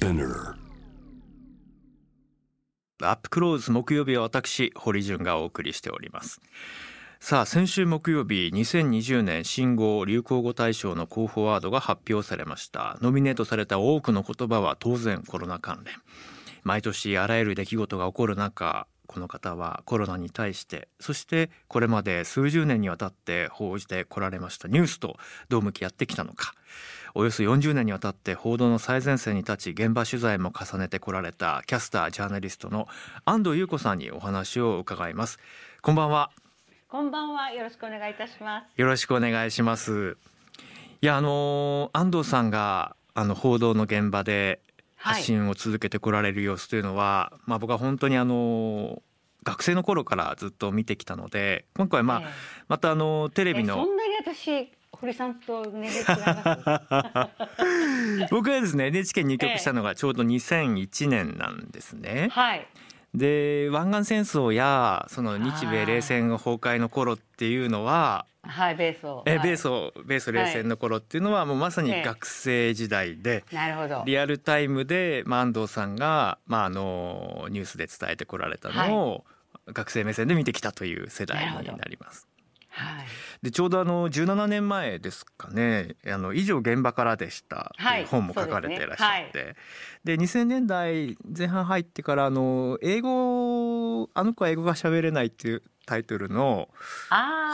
Spinner. アップクローズ木曜日は私堀潤がお送りしております。さあ先週木曜日2020年新語・流行語大賞の候補ワードが発表されました。ノミネートされた多くの言葉は当然コロナ関連。毎年あらゆる出来事が起こる中この方はコロナに対してそしてこれまで数十年にわたって報じてこられましたニュースとどう向き合ってきたのか。およそ40年にわたって報道の最前線に立ち現場取材も重ねてこられたキャスタージャーナリストの安藤優子さんにお話を伺います。こんばんは。こんばんは。よろしくお願いいたします。よろしくお願いします。いやあの安藤さんがあの報道の現場で発信を続けてこられる様子というのは、まあ僕は本当にあの学生の頃からずっと見てきたので今回まあ、ええ。またあのテレビえのそんなに私堀さんと年齢違います。僕はですね NHK に入局したのがちょうど2001年なんですね。はい。で湾岸戦争やその日米冷戦の崩壊の頃っていうのははいベースを。えはい米ソ米ソ冷戦の頃っていうのはもうまさにええ学生時代でなるほど。リアルタイムで、まあ、安藤さんが、まあ、あのニュースで伝えてこられたのを、学生目線で見てきたという世代になります。はい。でちょうどあの17年前ですかね「あの以上現場からでした」とはいいう本も書かれていらっしゃっそうて、で2000年代前半入ってからあの英語「あの子は英語が喋れない」っていうタイトルの。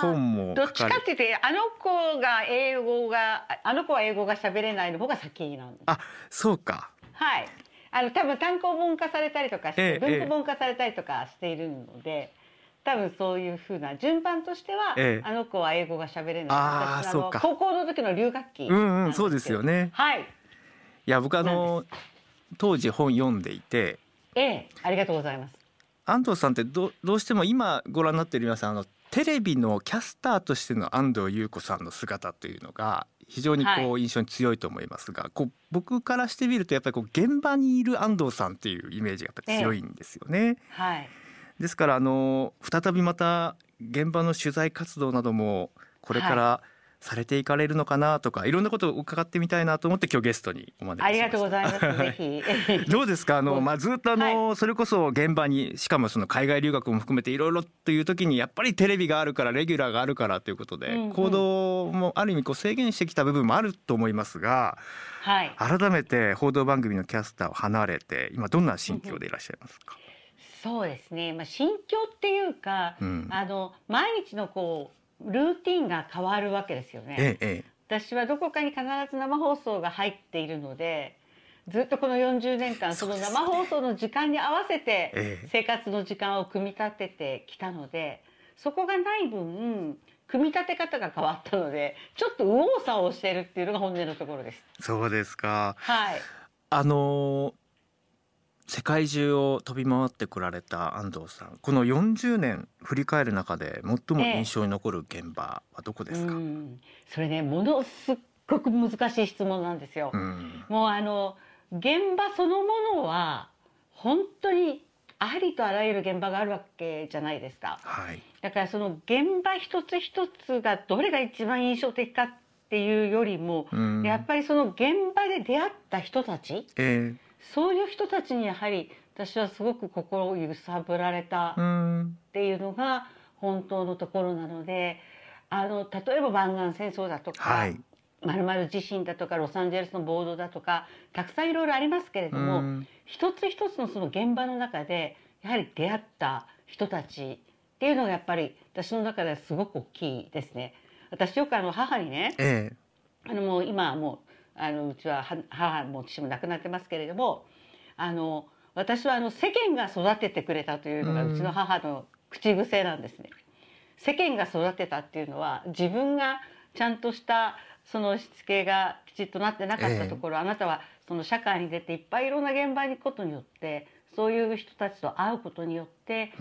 本もどっち書かっていうとあの子が英語があの子は英語が喋れないの方が先なんです。あそうかはい。あの多分単行本化されたりとかして、ええ文庫本化されたりとかしているので。多分そういう風な順番としては、ええあの子は英語が喋れない。あそうか高校の時の留学期うんうんなそうですよね。ねはい。いや僕あの当時本読んでいてええ、ありがとうございます。安藤さんってどどうしても今ご覧になっている皆さんあのテレビのキャスターとしての安藤優子さんの姿というのが非常にこうは印象に強いと思いますが、こう僕からしてみるとやっぱりこう現場にいる安藤さんっていうイメージがやっぱり強いんですよね。はい。ですからあの再びまた現場の取材活動などもこれからされていかれるのかなとか、い、ろんなことを伺ってみたいなと思って今日ゲストにお招きしました。ありがとうございます。ぜひ。どうですか？あの、まあ、ずっとあの、それこそ現場にしかもその海外留学も含めていろいろという時にやっぱりテレビがあるからレギュラーがあるからということで、うんうん。行動もある意味こう制限してきた部分もあると思いますがはい。改めて報道番組のキャスターを離れて今どんな心境でいらっしゃいますか、そうですね。まあ心境っていうか、うんあの毎日のこうルーティンが変わるわけですよね。えええ私はどこかに必ず生放送が入っているので。ずっとこの40年間その生放送の時間に合わせてええ生活の時間を組み立ててきたのでそこがない分組み立て方が変わったのでちょっと右往左往してるっていうのが本音のところです。そうですかはい。あの世界中を飛び回ってこられた安藤さん。この40年振り返る中で最も印象に残る現場はどこですか、うん、それねものすっごく難しい質問なんですよ。うん。もうあの現場そのものは本当にありとあらゆる現場があるわけじゃないですか。はい。だからその現場一つ一つがどれが一番印象的かっていうよりも、うん。やっぱりその現場で出会った人たちえそういう人たちにやはり私はすごく心を揺さぶられたっていうのが本当のところなのであの例えば湾岸戦争だとか、はい。まるまる地震だとかロサンゼルスの暴動だとかたくさんいろいろありますけれども、うん。一つ一つのその現場の中でやはり出会った人たちっていうのがやっぱり私の中ではすごく大きいですね。私よくあの母にねえ。あのもう今はもうあのうちはは母も父も亡くなってますけれどもあの私はあの世間が育ててくれたというのがうちの母の口癖なんですね。世間が育てたっていうのは自分がちゃんとしたそのしつけがきちっとなってなかったところ、あなたはその社会に出ていっぱいいろんな現場に行くことによってそういう人たちと会うことによって、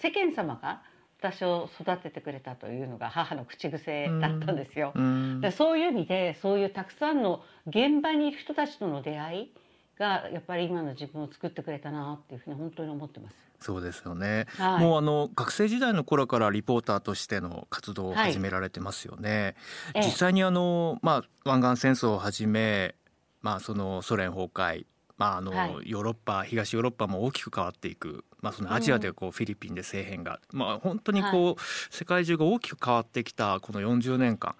世間様が私を育ててくれたというのが母の口癖だったんですよ。うそういう意味でそういうたくさんの現場にいる人たちとの出会いがやっぱり今の自分を作ってくれたなっていうふうに本当に思ってます。そうですよね、はい。もうあの学生時代の頃からリポーターとしての活動を始められてますよね、ええ。実際にあのまあ湾岸戦争をはじめまあそのソ連崩壊まああの、はい。ヨーロッパ東ヨーロッパも大きく変わっていく、まあ、そのアジアでこう、フィリピンで政変が、まあ、本当にこう、世界中が大きく変わってきたこの40年間。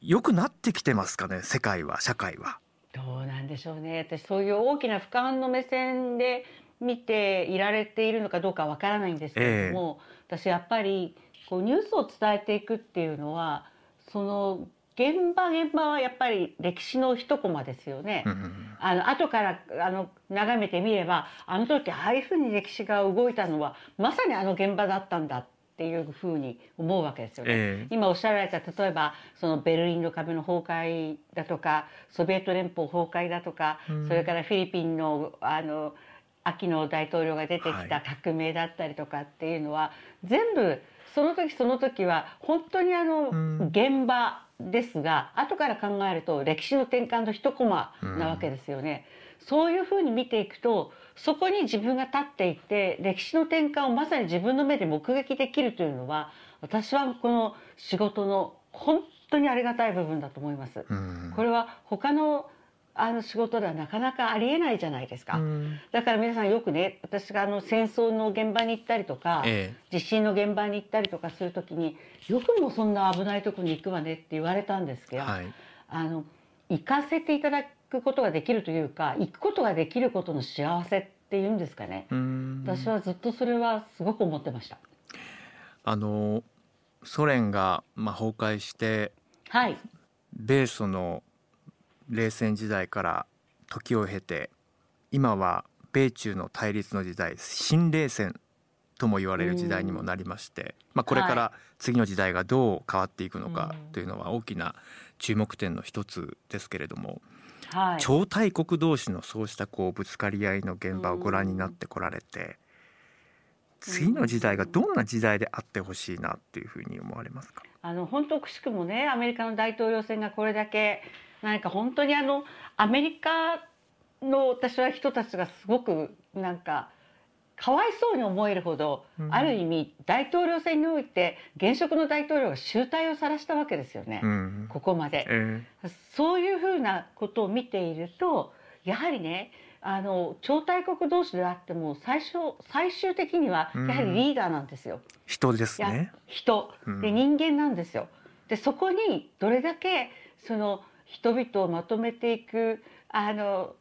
良くなってきてますかね世界は社会は。どうなんでしょうね。私そういう大きな俯瞰の目線で見ていられているのかどうかわからないんですけれども、私やっぱりこうニュースを伝えていくっていうのはその現場現場はやっぱり歴史の一コマですよね。うんうんあの後からあの眺めてみればあの時ああいうふうに歴史が動いたのはまさにあの現場だったんだっていうふうに思うわけですよね。ええ。今おっしゃられた例えばそのベルリンの壁の崩壊だとかソビエト連邦崩壊だとか、うん。それからフィリピンのあの秋の大統領が出てきたはい。革命だったりとかっていうのは、全部その時その時は本当にあのうん。現場ですが、後から考えると歴史の転換の一コマなわけですよね。そういうふうに見ていくとそこに自分が立っていて歴史の転換をまさに自分の目で目撃できるというのは私はこの仕事の本当にありがたい部分だと思います。うんこれは他のあの仕事ではなかなかありえないじゃないですか。うん。だから皆さんよくね私があの戦争の現場に行ったりとか、え地震の現場に行ったりとかするときによくもそんな危ないとこに行くわねって言われたんですけど、えはい。あの行かせていただくことができるというか行くことができることの幸せっていうんですかね、うん。私はずっとそれはすごく思ってました。あのソ連がまあ崩壊してはい、米ソの冷戦時代から時を経て今は米中の対立の時代新冷戦とも言われる時代にもなりまして、まあ、これから次の時代がどう変わっていくのかうん。というのは大きな注目点の一つですけれども、はい、超大国同士のそうしたこうぶつかり合いの現場をご覧になってこられて次の時代がどんな時代であってほしいなっていうふうに思われますか？あの本当くしくもねアメリカの大統領選がこれだけ何か本当にあのアメリカの私は人たちがすごくなんかかわいそうに思えるほど、うんある意味大統領選において現職の大統領が集大を晒したわけですよね、うんここまで。えそういうふうなことを見ているとやはりねあの超大国同士であっても最初最終的にはやはりリーダーなんですよ。ー人ですね。人うんで人間なんですよ。でそこにどれだけその人々をまとめていくあの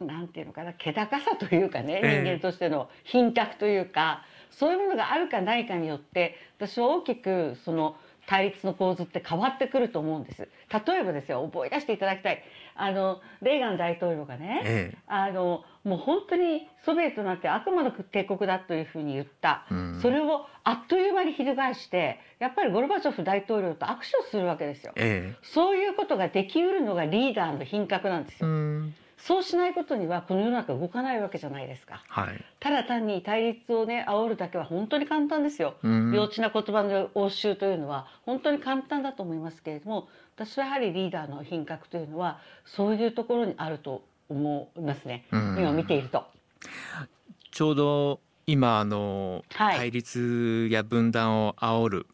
なんていうのかな気高さというかね、ええ人間としての品格というかそういうものがあるかないかによって私は大きくその対立の構図って変わってくると思うんです。例えばですよ覚え出していただきたいあのレーガン大統領がね、えあのもう本当にソビエトなんて悪魔の帝国だというふうに言った、えうん。それをあっという間に翻してやっぱりゴルバチョフ大統領と握手をするわけですよ。えそういうことができうるのがリーダーの品格なんですえうよ。んそうしないことにはこの世の中動かないわけじゃないですか。はい。ただ単に対立をね煽るだけは本当に簡単ですよ。うん幼稚な言葉の応酬というのは本当に簡単だと思いますけれども私はやはりリーダーの品格というのはそういうところにあると思いますね、うん今見ていると。ちょうど今あの、はい対立や分断を煽る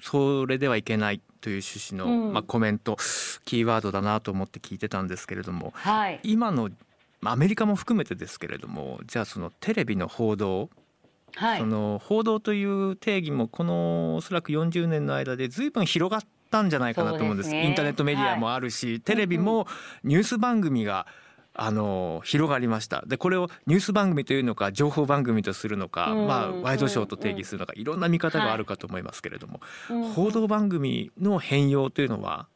それではいけないという趣旨の、うん。まあ、コメントキーワードだなと思って聞いてたんですけれどもはい、今のまあアメリカも含めてですけれどもじゃあそのテレビの報道、はい。その報道という定義もこのおそらく40年の間で随分広がったんじゃないかなと思うんです。ね。インターネットメディアもあるし、テレビもニュース番組があの広がりました。でこれをニュース番組というのか情報番組とするのか、うんまあ、ワイドショーと定義するのかい。ろんな見方があるかと思いますけれども、うん報道番組の変容というのは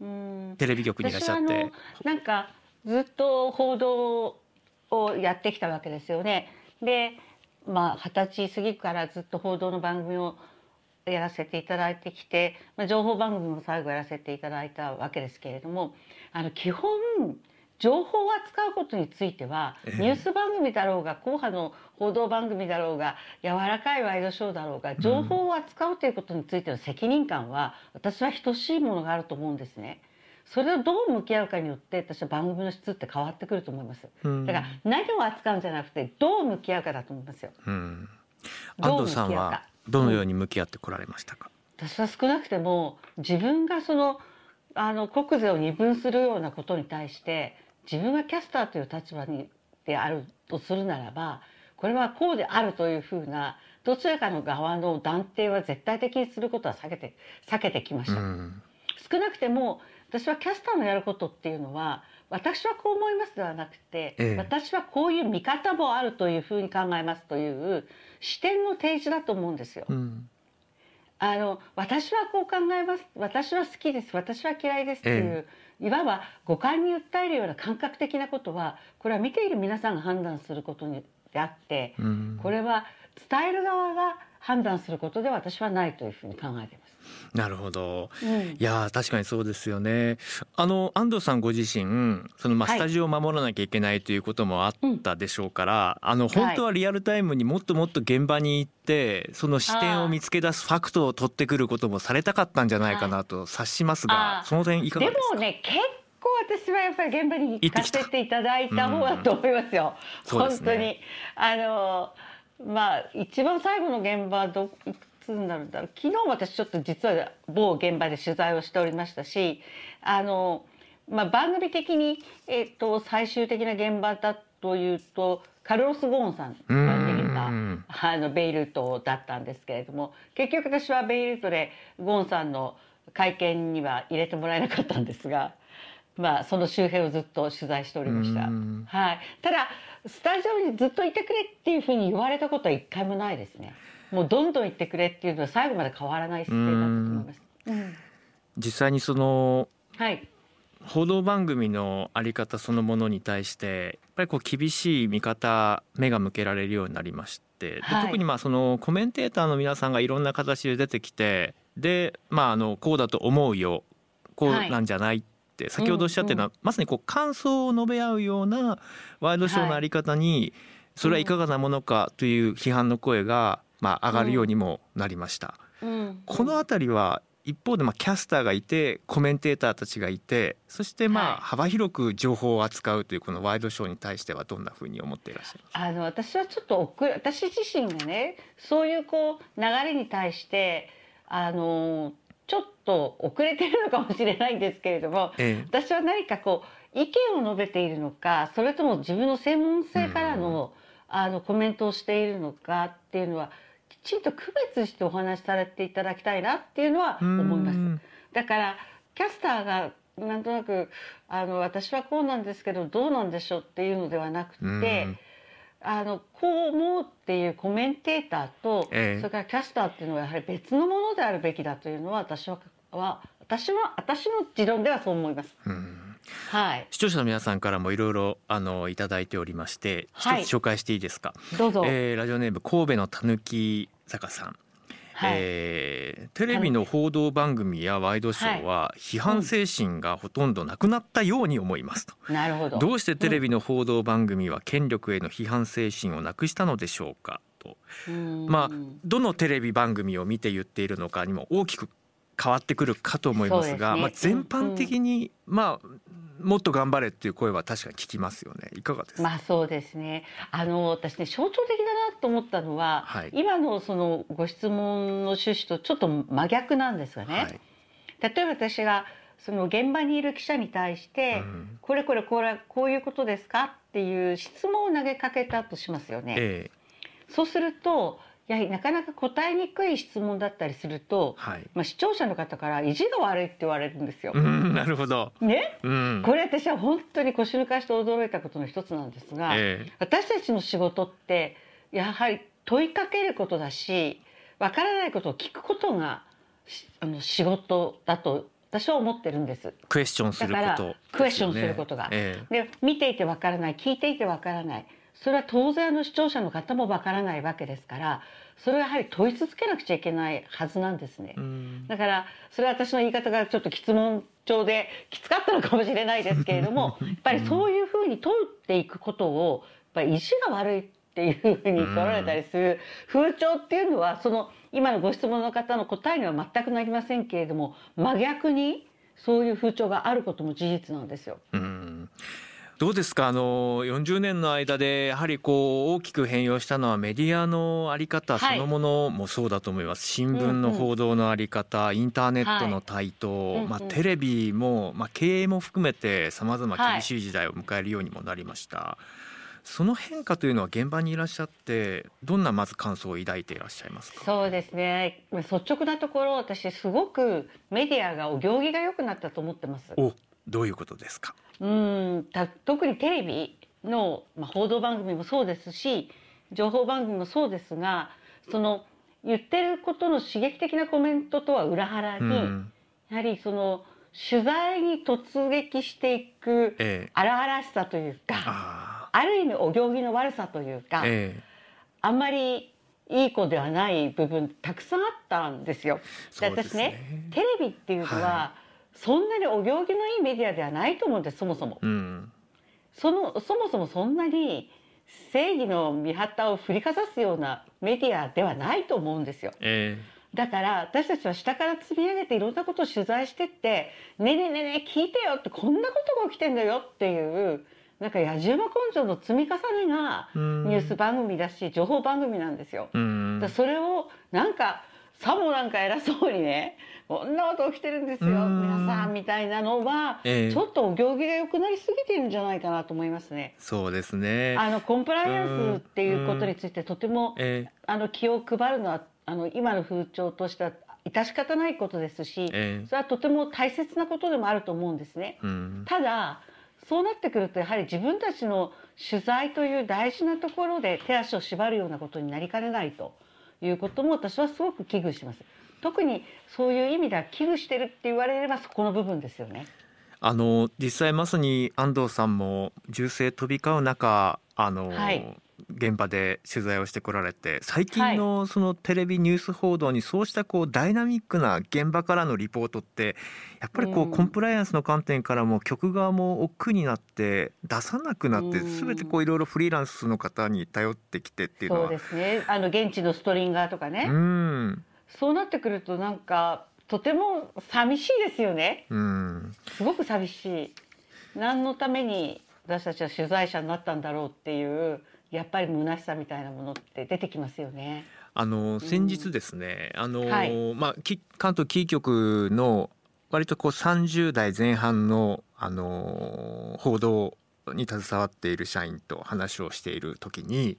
うん。テレビ局にいらっしゃって。なんかずっと報道をやってきたわけですよね。でまあ二十歳過ぎからずっと報道の番組をやらせていただいてきて、まあ、情報番組も最後やらせていただいたわけですけれどもあの基本情報を扱うことについては、ええニュース番組だろうが硬派の報道番組だろうが柔らかいワイドショーだろうが情報を扱うということについての責任感は私は等しいものがあると思うんですね。それをどう向き合うかによって私は番組の質って変わってくると思います。うんだから何を扱うんじゃなくてどう向き合うかだと思いますよ。うん、安藤さんはどのように向き合ってこられましたか、私は少なくても自分がそのあの国是を二分するようなことに対して自分がキャスターという立場にであるとするならばこれはこうであるというふうなどちらかの側の断定は絶対的にすることは避けて避けてきました。うん少なくても私はキャスターのやることっていうのは私はこう思いますではなくて、ええ私はこういう見方もあるというふうに考えますという視点の提示だと思うんですよ。うんあの私はこう考えます私は好きです私は嫌いですっていう、いわば五感に訴えるような感覚的なことはこれは見ている皆さんが判断することにであって、うん。これは伝える側が判断することでは私はないというふうに考えています。なるほど。うん。いやー確かにそうですよね。あの安藤さんご自身そのまあはい。スタジオを守らなきゃいけないということもあったでしょうから、あのはい。本当はリアルタイムにもっともっと現場に行ってその視点を見つけ出すファクトを取ってくることもされたかったんじゃないかなと察しますが、その点いかがでですか？もね結構私はやっぱり現場に行かせていただいた方だと思いますよ。そうですね本当に。あのまあ一番最後の現場はどいつになるんだろう。昨日私ちょっと実は某現場で取材をしておりましたしあの、まあ、番組的に、えっと最終的な現場だというとカルロス・ゴーンさんが出てたうん。あのベイルートだったんですけれども結局私はベイルートでゴーンさんの会見には入れてもらえなかったんですが、まあ、その周辺をずっと取材しておりましたうん。はい、ただスタジオにずっといてくれっていうふうに言われたことは一回もないですね。もうどんどん行ってくれっていうのは最後まで変わらない姿勢だったと思います。うん実際にそのはい、報道番組のあり方そのものに対してやっぱりこう厳しい見方目が向けられるようになりまして、ではい特にまあそのコメンテーターの皆さんがいろんな形で出てきてでまああのこうだと思うよこうなんじゃないって先ほどおっしゃってるのは、まさにこう感想を述べ合うようなワイドショーのあり方に、それはいかがなものかという批判の声がまあ上がるようにもなりました。うん。この辺りは一方でまあキャスターがいてコメンテーターたちがいてそしてまはい。あ幅広く情報を扱うというこのワイドショーに対してはどんなふうに思っていらっしゃいますか？あの私はちょっと遅れ私自身がねそういうこう流れに対してあのちょっと遅れてるのかもしれないんですけれどもえ私は何かこう意見を述べているのかそれとも自分の専門性からの,、あのコメントをしているのかっていうのはきちんと区別してお話しされていただきたいなっていうのはえ思います。うん。だからキャスターがなんとなくあの私はこうなんですけどどうなんでしょうっていうのではなくて、うんあのこう思うっていうコメンテーターと、ええ。それからキャスターっていうのはやはり別のものであるべきだというのは私はは私は私の持論ではそう思います。うん。はい、視聴者の皆さんからもいろいろあのいただいておりまして一つはい。紹介していいですか、どうぞ。えーラジオネーム神戸のたぬき坂さん、はい、えーテレビの報道番組やワイドショーは批判精神がほとんどなくなったように思いますと、なるほど。どうしてテレビの報道番組は権力への批判精神をなくしたのでしょうかと。うん。まあどのテレビ番組を見て言っているのかにも大きく変わってくるかと思いますがそうまあ、全般的に、まあもっと頑張れっていう声は確かに聞きますよね。いかがですか、まあそうですね。あの私ね象徴的だなと思ったのは、はい。今のそのご質問の趣旨とちょっと真逆なんですがね。はい。例えば私がその現場にいる記者に対して、うん。これこれこれこういうことですか？っていう質問を投げかけたとしますよね。え。そうするとやはりなかなか答えにくい質問だったりするとえ、はい。まあ、視聴者の方から意地が悪いって言われるんですよ。うんなるほど、ね？うん、これ私は本当に腰抜かして驚いたことの一つなんですが、え私たちの仕事ってやはり問いかけることだしわからないことを聞くことがしあの仕事だと私は思ってるんです。えクエスチョンすることだからクエスチョンすることが。え。で見ていてわからない聞いていてわからないそれは当然あの視聴者の方もわからないわけですからそれはやはり問い続けなくちゃいけないはずなんですね。だからそれは私の言い方がちょっと質問調できつかったのかもしれないですけれども やっぱりそういうふうに問っていくことをやっぱり意地が悪いっていうふうに取られたりする風潮っていうのはその今のご質問の方の答えには全くなりませんけれども真逆にそういう風潮があることも事実なんですよ。うんどうですか？あの40年の間でやはりこう大きく変容したのはメディアのあり方そのものもそうだと思います、新聞の報道のあり方、インターネットの台頭、まあ、テレビも、まあ、経営も含めてさまざま厳しい時代を迎えるようにもなりました。その変化というのは現場にいらっしゃってどんなまず感想を抱いていらっしゃいますか？そうですね。率直なところ私すごくメディアがお行儀が良くなったと思ってます。おどういうことですか？うんた特にテレビの、まあ、報道番組もそうですし情報番組もそうですがその言ってることの刺激的なコメントとは裏腹に、うん、やはりその取材に突撃していく荒々しさというか。ある意味お行儀の悪さというか、ええ、あんまりいい子ではない部分たくさんあったんですよ。で私ねテレビっていうのは、はい、そんなにお行儀のいいメディアではないと思うんですそもそも。うん、そのそもそもそんなに正義の御旗を振りかざすようなメディアではないと思うんですよ。えー、だから私たちは下から積み上げていろんなことを取材してって「ねえねえねえねえ聞いてよ」ってこんなことが起きてんだよっていうなんか野じ馬根性の積み重ねがニュース番組だし情報番組なんですよ。だそれをなんかさもなんか偉そうにねこんなこと起きてるんですよ皆さんみたいなのは、えー、ちょっとお行儀が良くなりすぎてるんじゃないかなと思いますね。そうですね。あのコンプライアンスっていうことについてとても、えー、あの気を配るのはあの今の風潮としては致し方ないことですし、えー、それはとても大切なことでもあると思うんですね。ただそうなってくるとやはり自分たちの取材という大事なところで手足を縛るようなことになりかねないということも私はすごく危惧します。特にそういう意味では危惧してるって言われればそこの部分ですよね。あの実際まさに安藤さんも銃声飛び交う中あの、はい、現場で取材をしてこられて最近のそのテレビニュース報道にそうしたこうダイナミックな現場からのリポートってやっぱりこうコンプライアンスの観点からも局側も億劫になって出さなくなって全てこういろいろフリーランスの方に頼ってきてっていうのは。そうですね。あの現地のストリンガーとかね。うんそうなってくるとなんかとても寂しいですよね。うん。すごく寂しい。何のために私たちは取材者になったんだろうっていうやっぱり虚しさみたいなものって出てきますよね。あの先日ですね、うん、あの、はい、まあ関東キー局の割とこう30代前半のあの報道に携わっている社員と話をしている時に、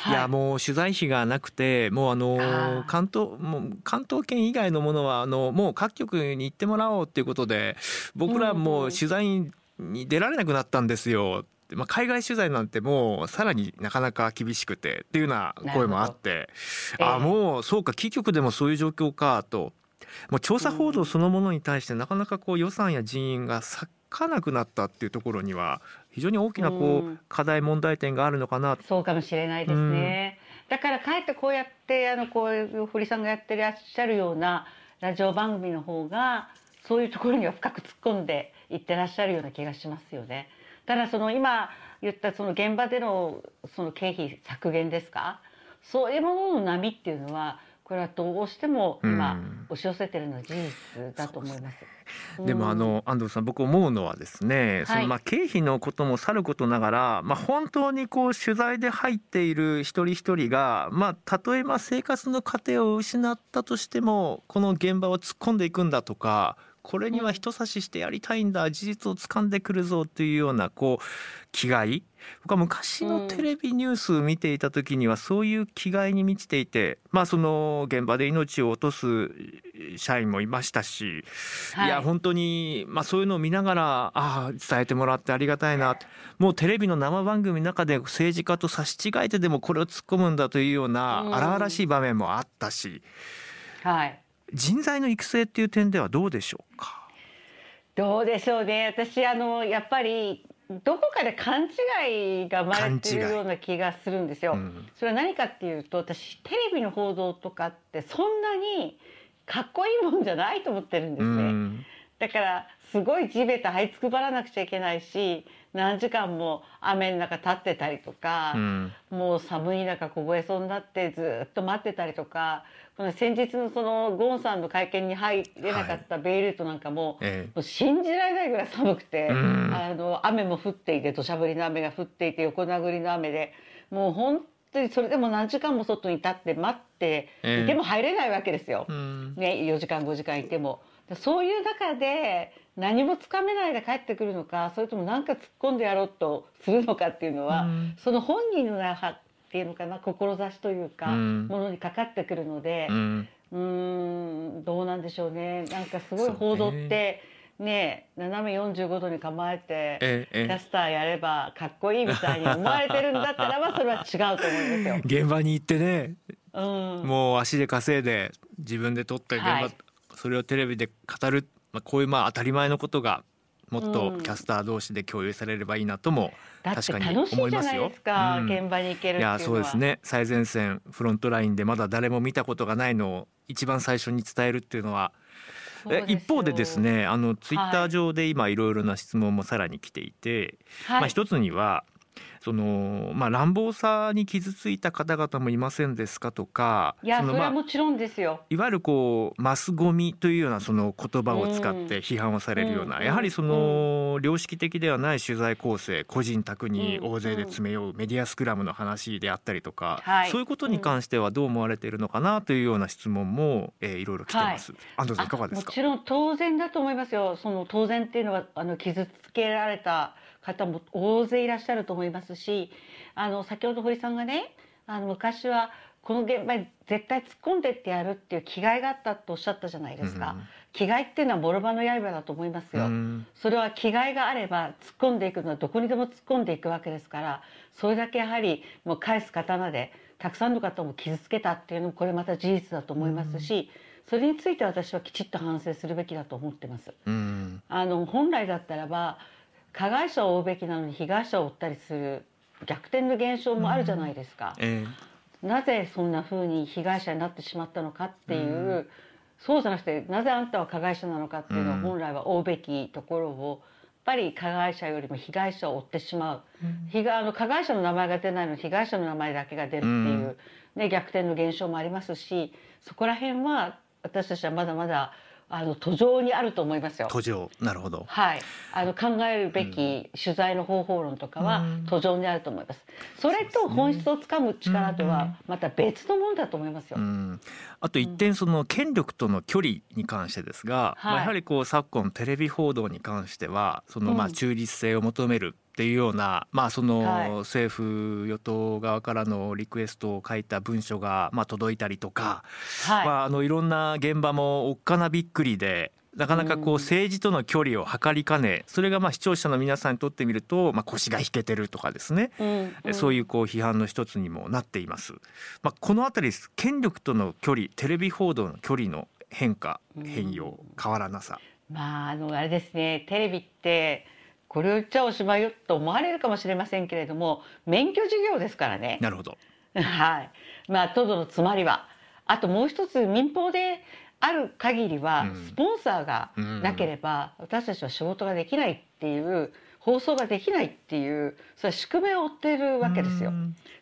はい、いやもう取材費がなくてもうあの関東もう関東圏以外のものはあのもう各局に行ってもらおうっていうことで僕らもう取材に出られなくなったんですよ。まあ、海外取材なんてもうさらになかなか厳しくてっていうような声もあって、えー、あもうそうかキー局でもそういう状況かと。もう調査報道そのものに対してなかなかこう予算や人員が割かなくなったっていうところには非常に大きなこう課題問題点があるのかなそうかもしれないですね。だからかえってこうやってあのこういう堀さんがやってらっしゃるようなラジオ番組の方がそういうところには深く突っ込んでいってらっしゃるような気がしますよね。ただその今言ったその現場でのその経費削減ですか？そういうものの波っていうのはこれはどうしても今押し寄せてるのは事実だと思います。うん、でもあの安藤さん僕思うのはですね、そのまあ経費のこともさることながら、まあ本当にこう取材で入っている一人一人が、まあたとえまあ生活の糧を失ったとしてもこの現場を突っ込んでいくんだとか、これには人差ししてやりたいんだ事実を掴んでくるぞというようなこう気概。僕は昔のテレビニュース見ていた時にはそういう気概に満ちていてまあその現場で命を落とす社員もいましたし、はい、いや本当にまあそういうのを見ながらああ伝えてもらってありがたいな。もうテレビの生番組の中で政治家と差し違えてでもこれを突っ込むんだというような荒々しい場面もあったし。はい人材の育成っていう点ではどうでしょうか？どうでしょうね。私あのやっぱりどこかで勘違いが生まれてるような気がするんですよ、うん、それは何かっていうと私テレビの報道とかってそんなにかっこいいもんじゃないと思ってるんですね、うん、だからすごい地べた這いつくばらなくちゃいけないし何時間も雨の中立ってたりとか、うん、もう寒い中凍えそうになってずっと待ってたりとかこの先日のそのゴンさんの会見に入れなかったベイルートなんかもはい、もう信じられないぐらい寒くて、うん、あの雨も降っていて土砂降りの雨が降っていて横殴りの雨でもう本当にそれでも何時間も外に立って待っていても入れないわけですよ。えー、ね、4時間5時間いても。そういう中で何もつかめないで帰ってくるのかそれとも何か突っ込んでやろうとするのかっていうのは、うん、その本人の中っていうのかな志というか、うん、ものにかかってくるので、うん、うんどうなんでしょうね。なんかすごい報道ってね。斜め45度に構えてキャスターやればかっこいいみたいに思われてるんだったらばそれは違うと思うんですよ。現場に行ってね、うん、もう足で稼いで自分で撮って現場、はい、それをテレビで語る、まあ、こういうまあ当たり前のことがもっとキャスター同士で共有されればいいなとも確かに思いますよ。うん、現場に行けるいやそうですね。最前線フロントラインでまだ誰も見たことがないのを一番最初に伝えるっていうのは一方でですねあのツイッター上で今いろいろな質問もさらに来ていて、はい、まあ一つにはそのまあ乱暴さに傷ついた方々もいませんですかとかいやそれはもちろんですよ。いわゆるこうマスゴミというようなその言葉を使って批判をされるような、やはりその良識的ではない取材構成個人宅に大勢で詰め寄うメディアスクラムの話であったりとか、そういうことに関してはどう思われているのかなというような質問も、えー、いろいろ来てます、安藤さんいかがですか？もちろん当然だと思いますよ。その当然っていうのはあの傷つけられた方も大勢いらっしゃると思いますしあの先ほど堀さんがねあの昔はこの現場に絶対突っ込んでってやるっていう気概があったとおっしゃったじゃないですか、うん、気概っていうのはボロバの刃だと思いますよ、うん、それは気概があれば突っ込んでいくのはどこにでも突っ込んでいくわけですからそれだけやはりもう返す刀でたくさんの方も傷つけたっていうのもこれまた事実だと思いますし、うん、それについて私はきちっと反省するべきだと思ってます。あの本来だったらば加害者を追うべきなのに被害者を追ったりする逆転の現象もあるじゃないですか。えー、なぜそんな風に被害者になってしまったのかっていう、うそうじゃなくてなぜあんたは加害者なのかっていうのを本来は追うべきところを。やっぱり加害者よりも被害者を追ってしまう、うん、被害あの加害者の名前が出ないのに被害者の名前だけが出るっていう、ね、逆転の現象もありますしそこら辺は私たちはまだまだあの途上にあると思いますよ。途上。なるほど。はい、あの考えるべき取材の方法論とかは途上にあると思います。それと本質をつかむ力とはまた別のものだと思いますよ。あと一点その権力との距離に関してですが、まあ、やはりこう昨今テレビ報道に関してはそのまあ中立性を求めるっていうような、まあ、その政府与党側からのリクエストを書いた文書がまあ届いたりとか、はい。まあ、あのいろんな現場もおっかなびっくりで。なかなかこう政治との距離を測りかねそれがまあ視聴者の皆さんにとってみるとまあ腰が引けてるとかですね、うんうん、そういうこう批判の一つにもなっています。まあ、この辺り権力との距離テレビ報道の距離の変化変容変わらなさ。まああのあれですね。テレビってこれを言っちゃおしまいよと思われるかもしれませんけれども免許授業ですからね。なるほど。はい。まあとどのつまりはあともう一つ民放である限りはスポンサーがなければ私たちは仕事ができないっていう放送ができないっていうそれは宿命を負っているわけですよ。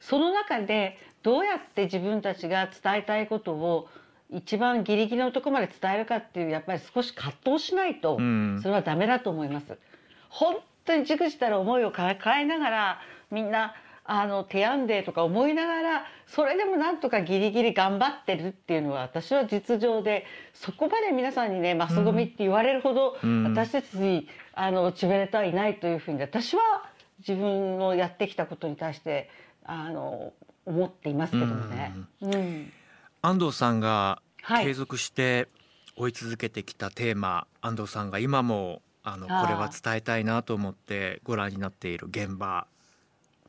その中でどうやって自分たちが伝えたいことを一番ギリギリのところまで伝えるかっていうやっぱり少し葛藤しないとそれはダメだと思います。本当にじくじたる思いを抱えながらみんなあの手やんでとか思いながらそれでもなんとかギリギリ頑張ってるっていうのは私は実情でそこまで皆さんにねマスゴミって言われるほど、私たちにあのちべれてはいないというふうに私は自分のやってきたことに対してあの思っていますけどもね。うん、うん、安藤さんが継続して追い続けてきたテーマ、はい、安藤さんが今もあのこれは伝えたいなと思ってご覧になっている現場、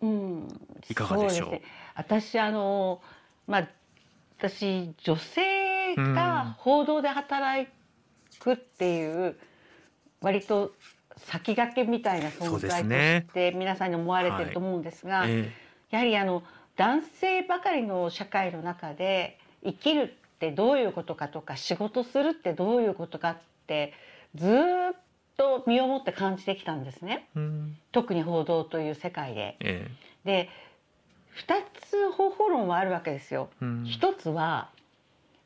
うん、いかがでしょう、ね、私あのまあ私女性が報道で働くっていう割と先駆けみたいな存在として皆さんに思われてると思うんですが、ねはい。えー、やはりあの男性ばかりの社会の中で生きるってどういうことかとか仕事するってどういうことかってずっと身をもって感じてきたんですね。うん。特に報道という世界で。えで2つ方法論はあるわけですよ。えうん。一つは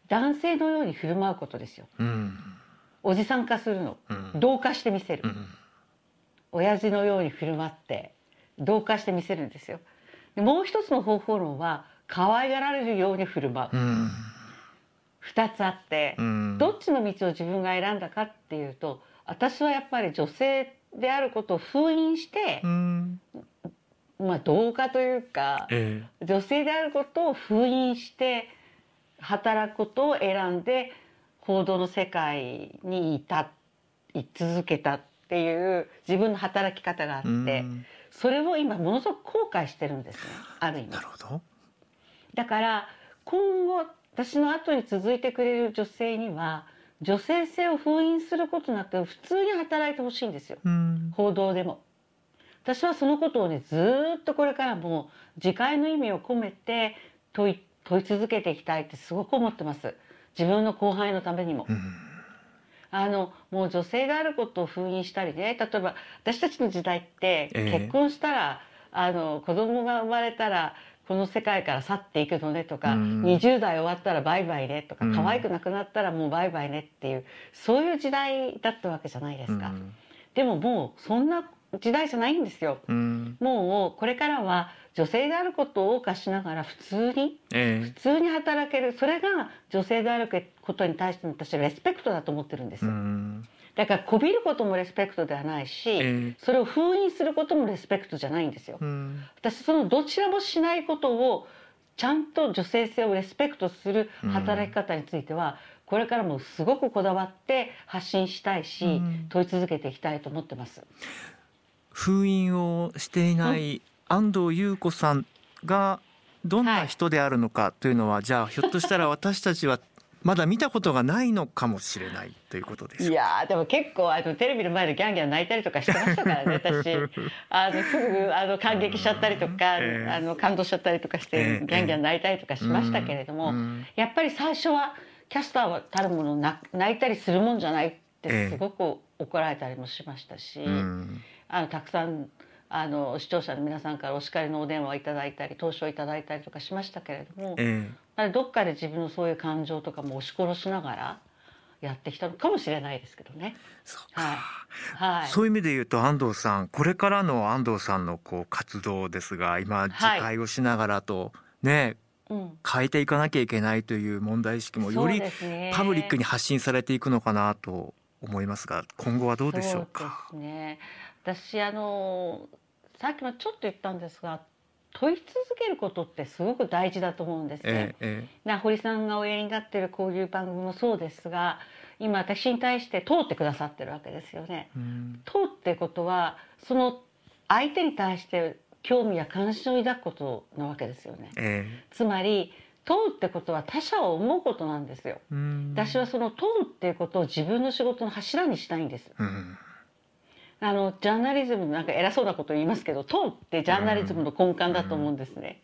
男性のように振る舞うことですよ。うん。おじさん化するの。うん。同化してみせる、うん。親父のように振る舞って同化してみせるんですよ。でもう一つの方法論は可愛がられるように振る舞う。うん。二つあってう、ん。どっちの道を自分が選んだかっていうと私はやっぱり女性であることを封印してう、ん。まあ同化というかえ女性であることを封印して働くことを選んで報道の世界にいたい続けたっていう自分の働き方があって、それを今ものすごく後悔してるんですねある意味。なるほど。だから今後私の後に続いてくれる女性には女性性を封印することなく普通に働いてほしいんですよ。うん。報道でも。私はそのことをねずーっとこれからも自戒の意味を込めて問い問い続けていきたいってすごく思ってます。自分の後輩のためにも。うん。あのもう女性であることを封印したりね例えば私たちの時代ってええ。結婚したら、あの子供が生まれたらこの世界から去っていくのねとか、うん。20代終わったらバイバイねとか、うん。可愛くなくなったらもうバイバイねっていうそういう時代だったわけじゃないですか、うん。でももうそんな時代じゃないんですよ。うん。もうこれからは女性であることを謳歌しながら普通にえ普通に働ける。それが女性であることに対しての私はレスペクトだと思ってるんですえうよんだからこびることもレスペクトではないし、ええ。それを封印することもレスペクトじゃないんですよ。うん。私そのどちらもしないことをちゃんと女性性をレスペクトする働き方については、これからもすごくこだわって発信したいし、うん。問い続けていきたいと思ってます。封印をしていない安藤優子さんがどんな人であるのかというのは、じゃあひょっとしたら私たちはまだ見たことがないのかもしれないということですいやーでも結構あのテレビの前でギャンギャン泣いたりとかしてましたからね私。あのすぐあの感激しちゃったりとか、ええ。あの感動しちゃったりとかして、ええ。ギャンギャン泣いたりとかしましたけれども、うん。やっぱり最初はキャスターはたるものな泣いたりするもんじゃないってすごく怒られたりもしましたし、うん。あのたくさんあの視聴者の皆さんからお叱りのお電話をいただいたり投書をいただいたりとかしましたけれども、どっかで自分のそういう感情とかも押し殺しながらやってきたのかもしれないですけどね。はい、はい、そういう意味で言うと安藤さんこれからの安藤さんのこう活動ですが今自戒をしながらと、ねうん、変えていかなきゃいけないという問題意識もよりパブリックに発信されていくのかなと思いますが今後はどうでしょうか？そうですね。私あのさっきもちょっと言ったんですが問い続けることってすごく大事だと思うんですね。ええな堀さんがおやりになっているこういう番組もそうですが今私に対して通ってくださってるわけですよね。えうん通ってことはその相手に対して興味や関心を抱くことなわけですよね。えつまり通ってことは他者を思うことなんですよ。私はその通っていうことを自分の仕事の柱にしたいんです。うんあのジャーナリズムなんか偉そうなこと言いますけど通ってジャーナリズムの根幹だと思うんですね。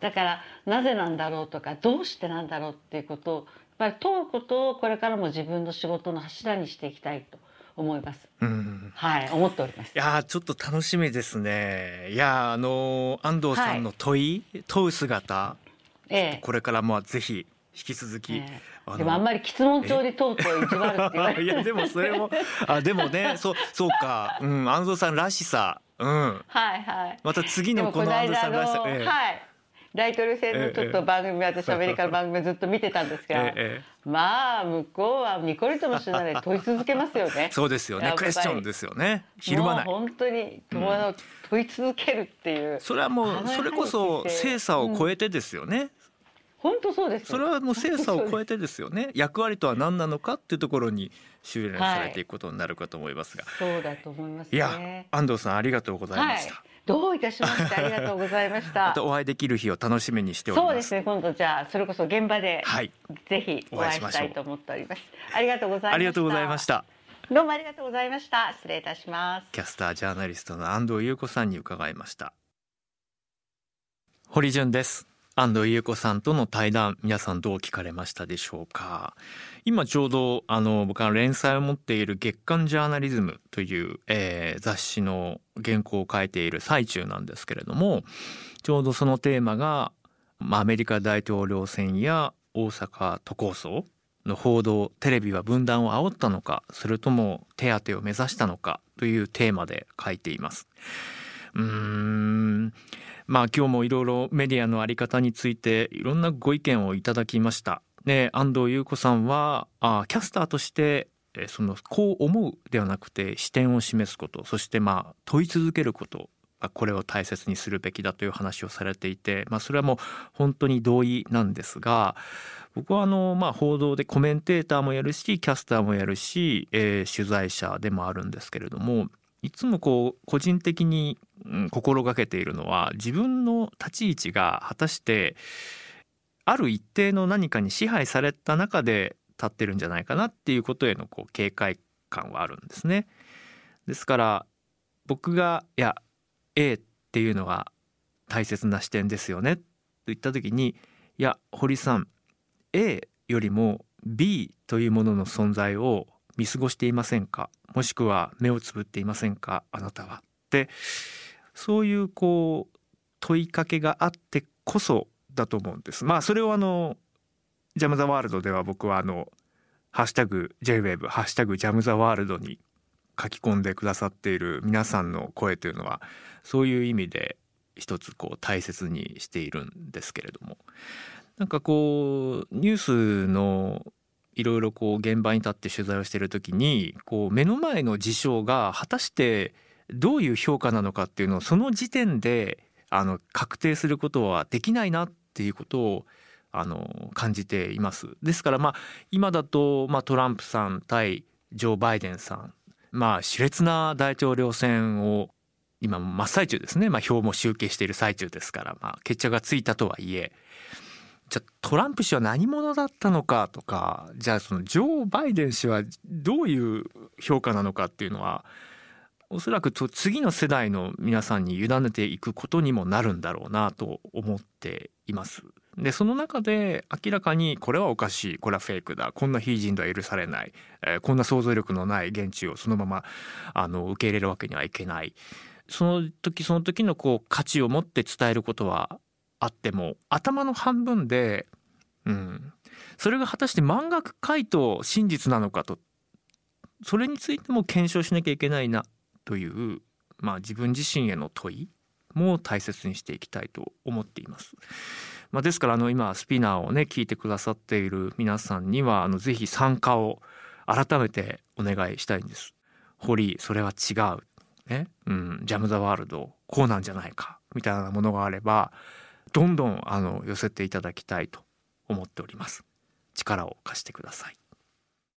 だからなぜなんだろうとかどうしてなんだろうっていうことをやっぱり問うことをこれからも自分の仕事の柱にしていきたいと思います。うんはい、思っておりますい。やーちょっと楽しみですね。いやーあのー安藤さんの問い、問う姿ええこれからもぜひ引き続き、ええでもあんまり質問帳に通うと意地悪って言われる。いやでもそれもあでもねそうそうか、うん、安藤さんらしさ、うん、はいはい。また次ののこの安藤さんらしさ、ええ。はい。大統領選のちょっと番組、私アメリカの番組ずっと見てたんですが、えええまあ向こうはニコリともしないで問い続けますよね。え。そうですよね。クエスチョンですよね。ひるまない。本当に問い続けるっていう、それはもうそれこそ精査を超えてですよね、本当そうです。それはもう精査を超えてですよね役割とは何なのかっていうところに修練されていくことになるかと思いますが、そうだと思いますい、やね。安藤さんありがとうございました、はい。どういたしましてありがとうございましまたた。お会いできる日を楽しみにしておりますそうですね。今度じゃあそれこそ現場ではいぜひお会いしたいと思っております。ありがとうございました。ありがとうございまし。たどうもありがとうございました。失礼いたします。キャスタージャーナリストの安藤優子さんに伺いました堀潤です安藤優子さんとの対談皆さんどう聞かれましたでしょうか？今ちょうどあの僕は連載を持っている月刊ジャーナリズムという、えー、雑誌の原稿を書いている最中なんですけれどもちょうどそのテーマが、まあ、アメリカ大統領選や大阪都構想の報道テレビは分断を煽ったのかそれとも手当を目指したのかというテーマで書いています。うーんまあ今日もいろいろメディアの在り方についていろんなご意見をいただきました。で安藤優子さんはあキャスターとしてそのこう思うではなくて視点を示すことそしてまあ問い続けることこれを大切にするべきだという話をされていて、まあ、それはもう本当に同意なんですが僕はあの、まあ、報道でコメンテーターもやるしキャスターもやるし、えー、取材者でもあるんですけれどもいつもこう個人的に心がけているのは自分の立ち位置が果たしてある一定の何かに支配された中で立ってるんじゃないかなっていうことへのこう警戒感はあるんですね。ですから僕がいや A っていうのが大切な視点ですよねと言った時にいや堀さん A よりも B というものの存在を見過ごしていませんか？もしくは目をつぶっていませんか？あなたは。ってそういうこう問いかけがあってこそだと思うんです。まあそれをあのジャム・ザ・ワールドでは僕はあの「ハッシュタグ JWAVE」「ハッシュタグジャム・ザ・ワールド」に書き込んでくださっている皆さんの声というのはそういう意味で一つこう大切にしているんですけれども。なんかこうニュースのいろいろこう現場に立って取材をしている時にこう目の前の事象が果たしてどういう評価なのかっていうのをその時点であの確定することはできないなっていうことをあの感じています。ですからまあ今だと、まあ、トランプさん対ジョー・バイデンさんまあ熾烈な大統領選を今真っ最中ですね、まあ、票も集計している最中ですから、まあ、決着がついたとはいえじゃトランプ氏は何者だったのかとかじゃあそのジョー・バイデン氏はどういう評価なのかっていうのはおそらく次の世代の皆さんに委ねていくことにもなるんだろうなと思っています。でその中で明らかにこれはおかしいこれはフェイクだこんな非人では許されない、えー、こんな想像力のない現地をそのままあの受け入れるわけにはいけないその時その時のこう価値を持って伝えることはあっても頭の半分で、うん、それが果たして満額回答真実なのかとそれについても検証しなきゃいけないなという、まあ、自分自身への問いも大切にしていきたいと思っています。まあ、ですからあの今スピナーをね聞いてくださっている皆さんにはあのぜひ参加を改めてお願いしたいんです。堀それは違う、ね。うん、ジャム・ザ・ワールドこうなんじゃないか。みたいなものがあればどんどんあの寄せていただきたいと思っております。力を貸してください。